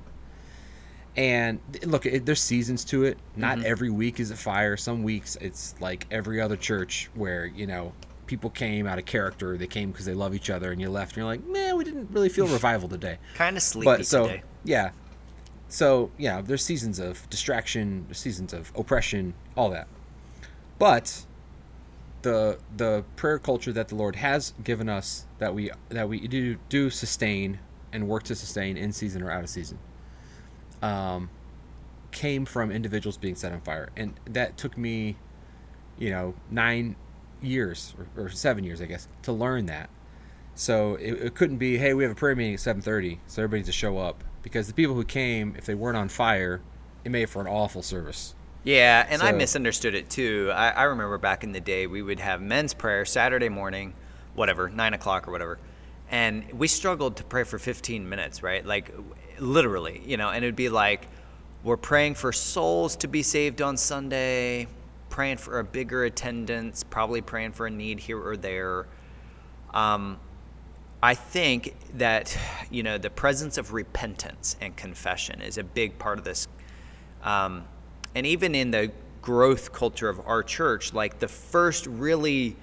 And look, it, there's seasons to it. Not mm-hmm. every week is a fire. Some weeks it's like every other church where you know people came out of character. They came because they love each other, and you left, and you're like, man, we didn't really feel revival today. Kind of sleepy But so today. yeah, so yeah, there's seasons of distraction, seasons of oppression, all that. But the the prayer culture that the Lord has given us that we that we do do sustain and work to sustain in season or out of season um, came from individuals being set on fire, and that took me, you know, nine years or, or seven years, I guess, to learn that. So it, it couldn't be, hey, we have a prayer meeting at seven thirty, so everybody needs to show up because the people who came, if they weren't on fire, it made for an awful service. Yeah, and I misunderstood it too. I, I remember back in the day, we would have men's prayer Saturday morning, whatever, nine o'clock or whatever. And we struggled to pray for 15 minutes, right? Like, literally, you know, and it'd be like, we're praying for souls to be saved on Sunday, praying for a bigger attendance, probably praying for a need here or there. Um, I think that you know the presence of repentance and confession is a big part of this, um, and even in the growth culture of our church, like the first really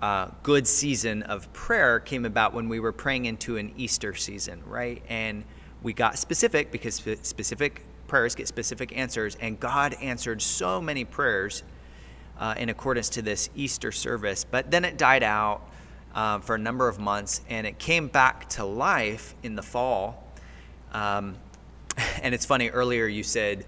uh, good season of prayer came about when we were praying into an Easter season, right? And we got specific because specific prayers get specific answers, and God answered so many prayers uh, in accordance to this Easter service. But then it died out uh, for a number of months, and it came back to life in the fall. Um, and it's funny. Earlier, you said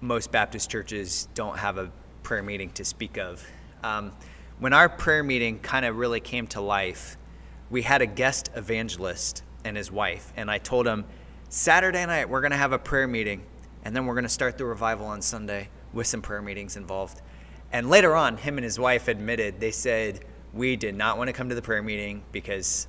most Baptist churches don't have a prayer meeting to speak of. Um, when our prayer meeting kind of really came to life, we had a guest evangelist and his wife, and I told him, Saturday night we're going to have a prayer meeting, and then we're going to start the revival on Sunday with some prayer meetings involved. And later on, him and his wife admitted they said we did not want to come to the prayer meeting because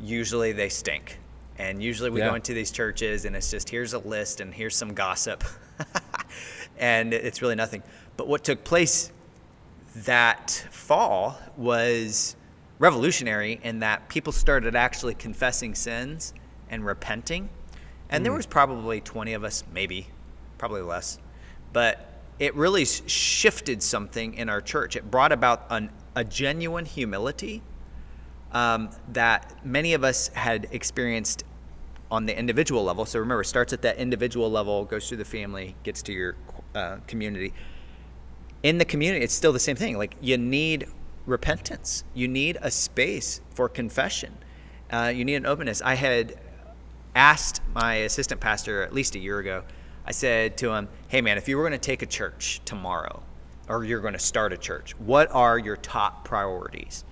usually they stink. And usually we Yeah. go into these churches and it's just here's a list and here's some gossip. and it's really nothing. But what took place that fall was revolutionary in that people started actually confessing sins and repenting. And there hmm. was probably 20 of us, maybe, probably less. But it really shifted something in our church. It brought about an, a genuine humility um, that many of us had experienced on the individual level. So remember, it starts at that individual level, goes through the family, gets to your uh, community. In the community, it's still the same thing. Like you need repentance. You need a space for confession. Uh, you need an openness. I had asked my assistant pastor at least a year ago. I said to him, "Hey man, if you were going to take a church tomorrow, or you're going to start a church, what are your top priorities?"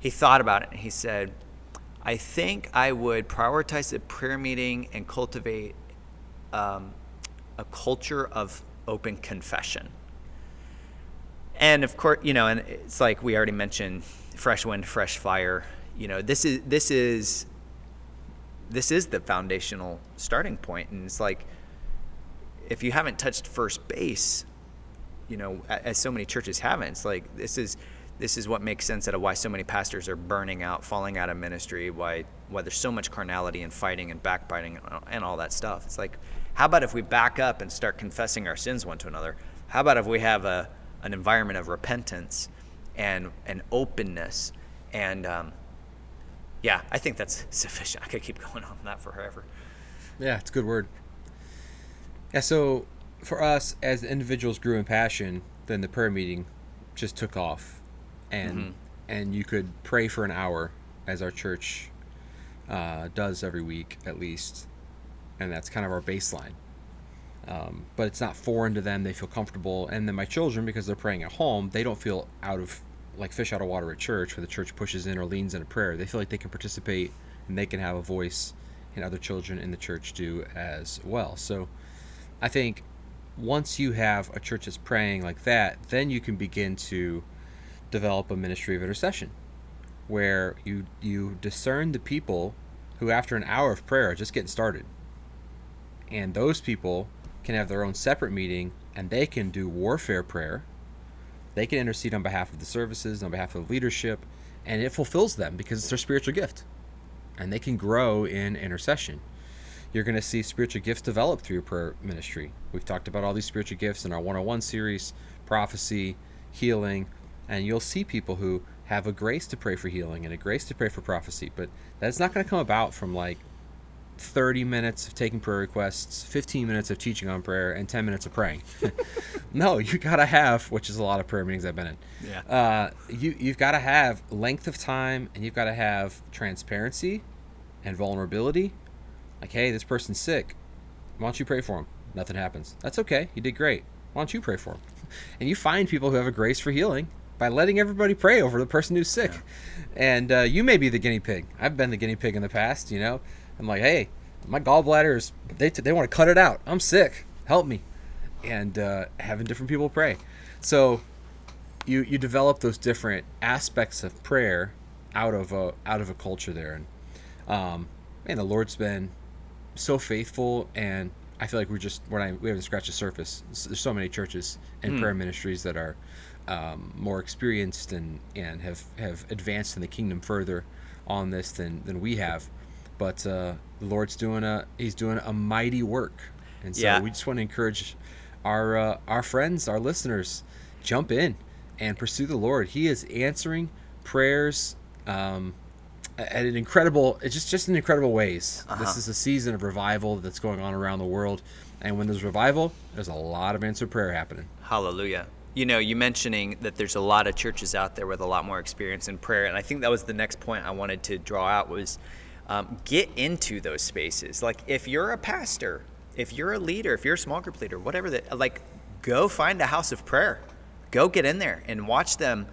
He thought about it and he said, I think I would prioritize the prayer meeting and cultivate um, a culture of open confession. And of course, you know, and it's like we already mentioned, fresh wind, fresh fire. You know, this is this is this is the foundational starting point, and it's like if you haven't touched first base, you know, as so many churches haven't, it's like this is this is what makes sense out of why so many pastors are burning out, falling out of ministry, why why there's so much carnality and fighting and backbiting and all that stuff. It's like, how about if we back up and start confessing our sins one to another? How about if we have a an environment of repentance and and openness and um, yeah, I think that's sufficient. I could keep going on that forever. Yeah, it's a good word. Yeah, so for us as the individuals grew in passion, then the prayer meeting just took off and mm-hmm. and you could pray for an hour, as our church uh, does every week at least, and that's kind of our baseline. Um, but it's not foreign to them; they feel comfortable. And then my children, because they're praying at home, they don't feel out of like fish out of water at church, where the church pushes in or leans in a prayer. They feel like they can participate and they can have a voice, and other children in the church do as well. So, I think once you have a church that's praying like that, then you can begin to develop a ministry of intercession where you you discern the people who after an hour of prayer are just getting started. And those people can have their own separate meeting and they can do warfare prayer. They can intercede on behalf of the services on behalf of the leadership and it fulfills them because it's their spiritual gift. And they can grow in intercession you're going to see spiritual gifts develop through your prayer ministry we've talked about all these spiritual gifts in our 101 series prophecy healing and you'll see people who have a grace to pray for healing and a grace to pray for prophecy, but that's not going to come about from like 30 minutes of taking prayer requests, 15 minutes of teaching on prayer, and 10 minutes of praying. no, you got to have, which is a lot of prayer meetings I've been in. Yeah. Uh, you, you've got to have length of time and you've got to have transparency and vulnerability. Like, hey, this person's sick. Why don't you pray for him? Nothing happens. That's okay. You did great. Why don't you pray for him? And you find people who have a grace for healing by letting everybody pray over the person who's sick. Yeah. And uh, you may be the guinea pig. I've been the guinea pig in the past. You know, I'm like, hey, my gallbladder is they t- they want to cut it out. I'm sick. Help me. And uh, having different people pray. So you you develop those different aspects of prayer out of a out of a culture there, and um, man, the Lord's been so faithful and. I feel like we're just we're not, we haven't scratched the surface. There's so many churches and mm. prayer ministries that are um, more experienced and, and have, have advanced in the kingdom further on this than, than we have. But uh, the Lord's doing a He's doing a mighty work, and so yeah. we just want to encourage our uh, our friends, our listeners, jump in and pursue the Lord. He is answering prayers um, at an incredible, it's just just in incredible ways. Uh-huh. This is a season of revival that's going on around the world, and when there's revival, there's a lot of answered prayer happening. Hallelujah you know, you mentioning that there's a lot of churches out there with a lot more experience in prayer, and I think that was the next point I wanted to draw out was um, get into those spaces. Like if you're a pastor, if you're a leader, if you're a small group leader, whatever that, like go find a house of prayer, go get in there and watch them,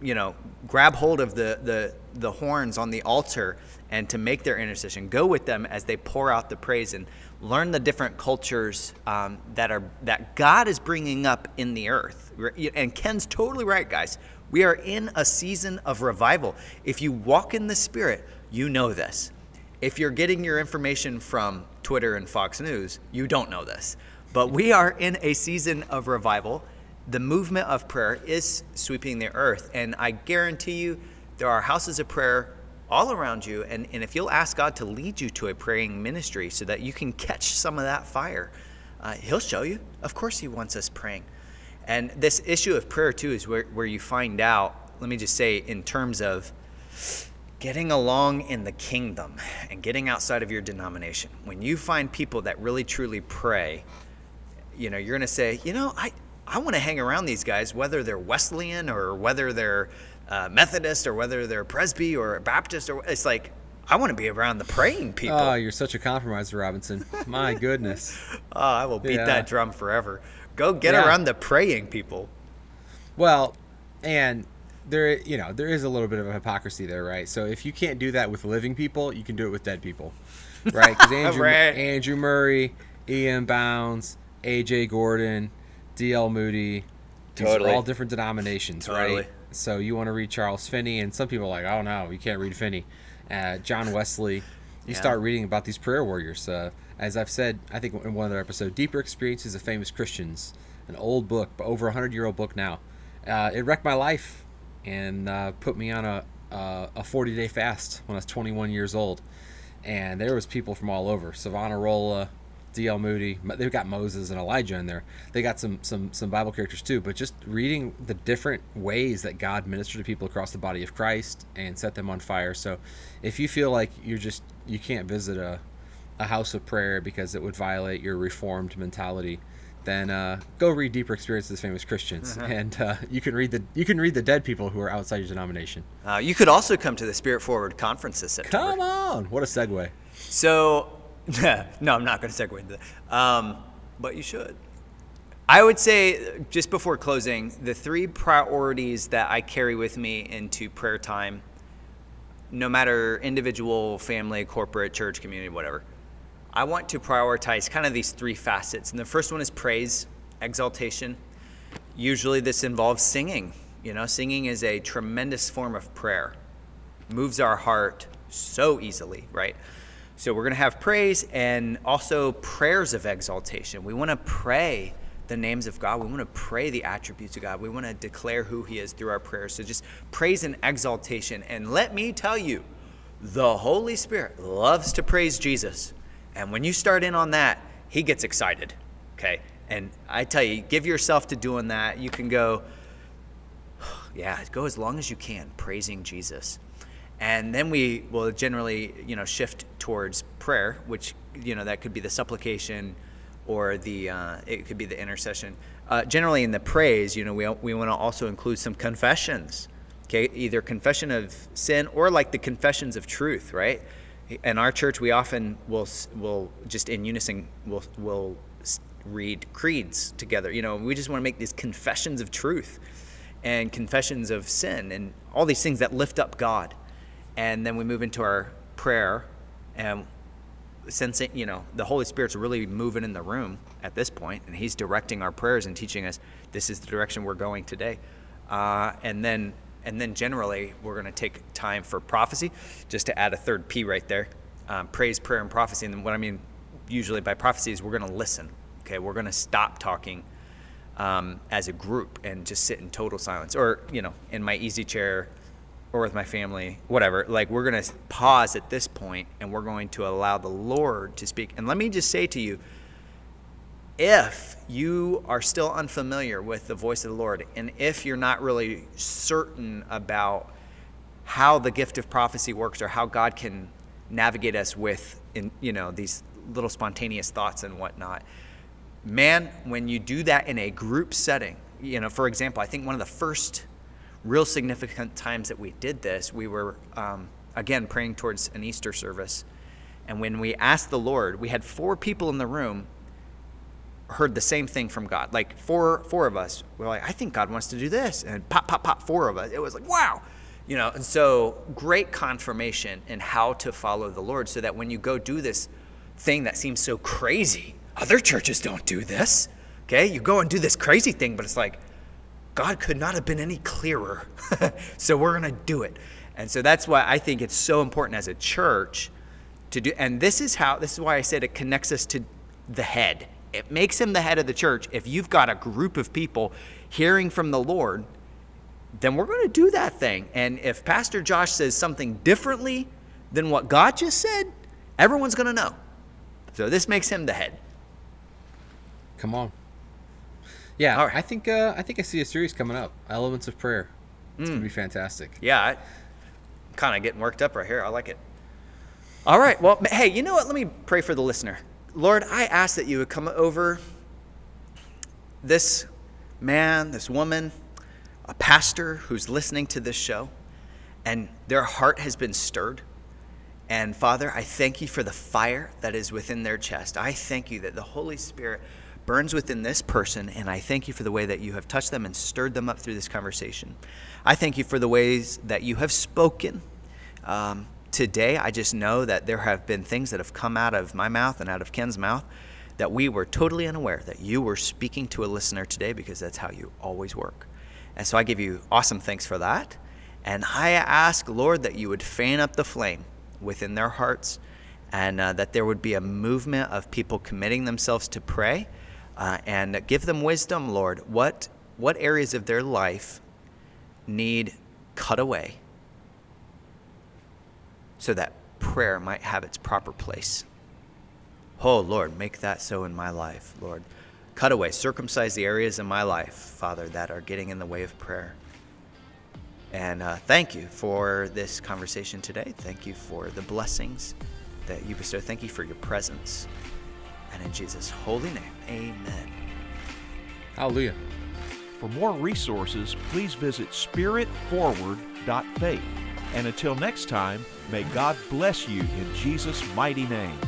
you know, grab hold of the the the horns on the altar and to make their intercession. Go with them as they pour out the praise and learn the different cultures um, that are that God is bringing up in the earth. And Ken's totally right, guys. We are in a season of revival. If you walk in the Spirit, you know this. If you're getting your information from Twitter and Fox News, you don't know this. But we are in a season of revival. The movement of prayer is sweeping the earth, and I guarantee you, there are houses of prayer all around you. And, and if you'll ask God to lead you to a praying ministry so that you can catch some of that fire, uh, He'll show you. Of course, He wants us praying. And this issue of prayer, too, is where, where you find out, let me just say, in terms of getting along in the kingdom and getting outside of your denomination. When you find people that really truly pray, you know, you're going to say, you know, I, I want to hang around these guys, whether they're Wesleyan or whether they're uh, Methodist or whether they're Presby or Baptist or it's like I want to be around the praying people. Oh, you're such a compromiser, Robinson. My goodness. Oh, I will beat Yeah. that drum forever. Go get Yeah. around the praying people. Well, and there, you know, there is a little bit of a hypocrisy there, right? So if you can't do that with living people, you can do it with dead people, right? Because Andrew, Right. Andrew Murray, E.M. Bounds, AJ Gordon, DL Moody, Totally. are all different denominations, Totally. right? So you want to read Charles Finney, and some people are like, oh no, you can't read Finney. Uh, John Wesley. You Yeah. start reading about these prayer warriors. Uh, as I've said, I think in one other episode, Deeper Experiences of Famous Christians, an old book, but over a hundred year old book now. Uh, it wrecked my life and uh, put me on a uh, a 40 day fast when I was 21 years old. And there was people from all over, Savonarola, D.L. Moody. They've got Moses and Elijah in there. They got some some some Bible characters too. But just reading the different ways that God ministered to people across the body of Christ and set them on fire. So, if you feel like you're just you can't visit a a house of prayer because it would violate your reformed mentality, then uh, go read Deeper Experiences of Famous Christians, and uh, you can read the you can read the dead people who are outside your denomination. Uh, you could also come to the Spirit Forward conference this September. Come on, what a segue! So, no, I'm not going to segue into that. Um, but you should. I would say, just before closing, the three priorities that I carry with me into prayer time, no matter individual, family, corporate, church, community, whatever, I want to prioritize kind of these three facets. And the first one is praise, exaltation. Usually this involves singing. You know, singing is a tremendous form of prayer, moves our heart so easily, right? So we're going to have praise and also prayers of exaltation. We want to pray the names of God. We want to pray the attributes of God. We want to declare who He is through our prayers. So just praise and exaltation. And let me tell you, the Holy Spirit loves to praise Jesus. And when you start in on that, He gets excited. Okay? And I tell you, give yourself to doing that. You can go, yeah, go as long as you can praising Jesus. And then we will generally, you know, shift towards prayer, which, you know, that could be the supplication or the, uh, it could be the intercession. Uh, generally in the praise, you know, we, we want to also include some confessions, okay? Either confession of sin or like the confessions of truth, right? In our church, we often will, will just in unison, will, will read creeds together. You know, we just want to make these confessions of truth and confessions of sin and all these things that lift up God. And then we move into our prayer and sensing, you know, the Holy Spirit's really moving in the room at this point, and He's directing our prayers and teaching us this is the direction we're going today. Uh, and then, and then generally, we're going to take time for prophecy, just to add a third P right there, um, praise, prayer, and prophecy. And what I mean usually by prophecy is we're going to listen. Okay, we're going to stop talking um, as a group and just sit in total silence, or you know, in my easy chair or with my family, whatever. Like we're going to pause at this point and we're going to allow the Lord to speak. And let me just say to you, if you are still unfamiliar with the voice of the Lord, and if you're not really certain about how the gift of prophecy works or how God can navigate us with, in, you know, these little spontaneous thoughts and whatnot, man, when you do that in a group setting, you know, for example, I think one of the first real significant times that we did this, we were, um, again, praying towards an Easter service. And when we asked the Lord, we had four people in the room heard the same thing from God. Like four, four of us were like, I think God wants to do this. And pop, pop, pop, four of us. It was like, wow. You know, and so great confirmation in how to follow the Lord so that when you go do this thing that seems so crazy, other churches don't do this. Okay. You go and do this crazy thing, but it's like, God could not have been any clearer. so we're going to do it. And so that's why I think it's so important as a church to do and this is how this is why I said it connects us to the head. It makes him the head of the church. If you've got a group of people hearing from the Lord, then we're going to do that thing. And if Pastor Josh says something differently than what God just said, everyone's going to know. So this makes him the head. Come on. Yeah, All right. I think uh, I think I see a series coming up. Elements of prayer. It's gonna be fantastic. Yeah. I- kind of getting worked up right here. I like it. All right. Well, hey, you know what? Let me pray for the listener. Lord, I ask that you would come over this man, this woman, a pastor who's listening to this show, and their heart has been stirred. And Father, I thank you for the fire that is within their chest. I thank you that the Holy Spirit burns within this person, and I thank you for the way that you have touched them and stirred them up through this conversation. I thank you for the ways that you have spoken. Um, today, I just know that there have been things that have come out of my mouth and out of Ken's mouth that we were totally unaware that you were speaking to a listener today because that's how you always work. And so I give you awesome thanks for that. And I ask, Lord, that you would fan up the flame within their hearts and uh, that there would be a movement of people committing themselves to pray uh, and give them wisdom, Lord. What, what areas of their life need cut away so that prayer might have its proper place? Oh, Lord, make that so in my life, Lord. Cut away, circumcise the areas in my life, Father, that are getting in the way of prayer. And uh, thank you for this conversation today. Thank you for the blessings that you bestow. Thank you for your presence. And in Jesus' holy name, amen. Hallelujah. For more resources, please visit spiritforward.faith. And until next time, may God bless you in Jesus' mighty name.